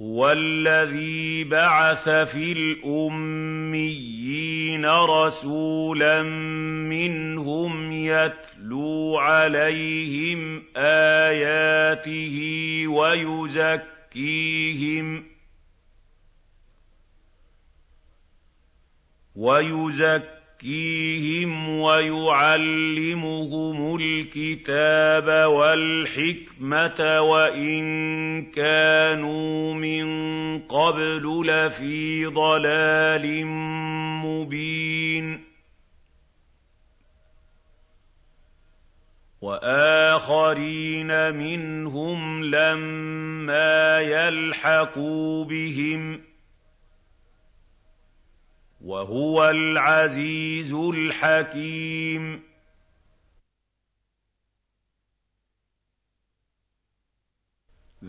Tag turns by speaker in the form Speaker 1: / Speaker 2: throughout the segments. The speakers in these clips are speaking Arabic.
Speaker 1: هُوَ الَّذِي بَعَثَ فِي الْأُمِّيِّينَ رَسُولًا مِّنْهُمْ يَتْلُو عَلَيْهِمْ آيَاتِهِ وَيُزَكِّيهِمْ وَيُزَكِّيهِمْ يزكيهم ويعلمهم الكتاب والحكمه وان كانوا من قبل لفي ضلال مبين واخرين منهم لما يلحقوا بهم وهو العزيز الحكيم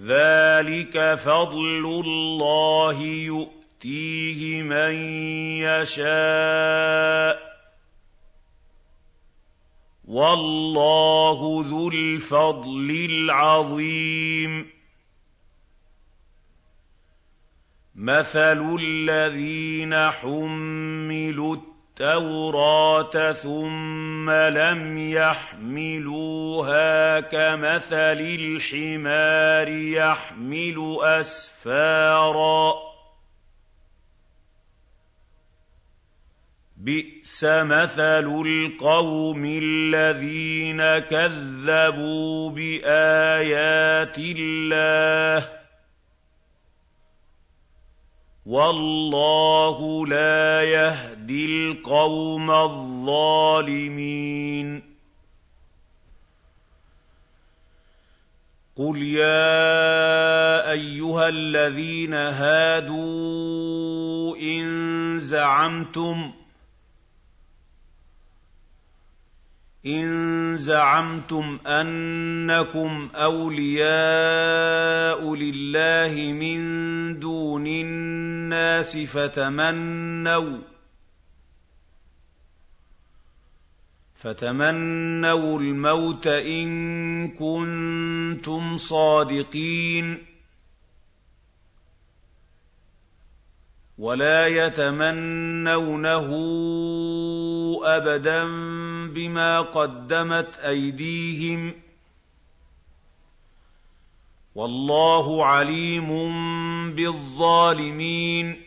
Speaker 1: ذلك فضل الله يؤتيه من يشاء والله ذو الفضل العظيم مَثَلُ الَّذِينَ حُمِّلُوا التَّوْرَاةَ ثُمَّ لَمْ يَحْمِلُوهَا كَمَثَلِ الْحِمَارِ يَحْمِلُ أَسْفَارًا ۚ بِئْسَ مَثَلُ الْقَوْمِ الَّذِينَ كَذَّبُوا بِآيَاتِ اللَّهِ وَاللَّهُ لَا يَهْدِي الْقَوْمَ الظَّالِمِينَ قُلْ يَا أَيُّهَا الَّذِينَ هَادُوا إِن زَعَمْتُمْ إن زعمتم أنكم أولياء لله من النَّاسِ فَتَمَنَّوْا فتمنوا الموت إن كنتم صادقين ولا يتمنونه أبدا بما قدمت أيديهم والله عليم بالظالمين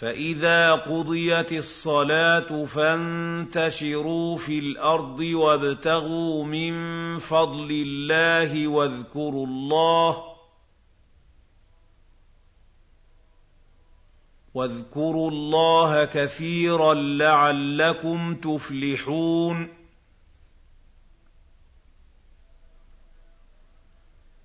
Speaker 1: فاذا قضيت الصلاه فانتشروا في الارض وابتغوا من فضل الله واذكروا الله واذكروا الله كثيرا لعلكم تفلحون